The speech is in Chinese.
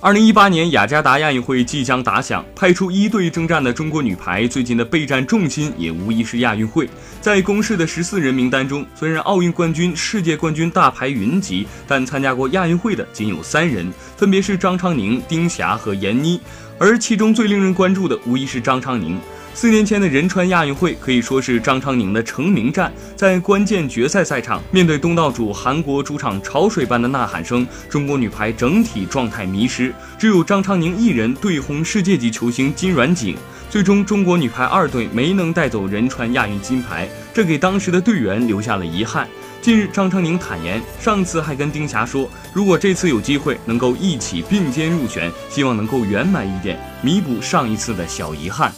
二零一八年雅加达亚运会即将打响，派出一队征战的中国女排最近的备战重心也无疑是亚运会。在公示的十四人名单中，虽然奥运冠军、世界冠军大牌云集，但参加过亚运会的仅有三人，分别是张常宁、丁霞和闫妮。而其中最令人关注的，无疑是张常宁。四年前的仁川亚运会可以说是张昌宁的成名战，在关键决赛赛场，面对东道主韩国主场潮水般的呐喊声，中国女排整体状态迷失，只有张昌宁一人对轰世界级球星金软景，最终中国女排二队没能带走仁川亚运金牌，这给当时的队员留下了遗憾。近日，张昌宁坦言，上次还跟丁霞说，如果这次有机会能够一起并肩入选，希望能够圆满一点，弥补上一次的小遗憾。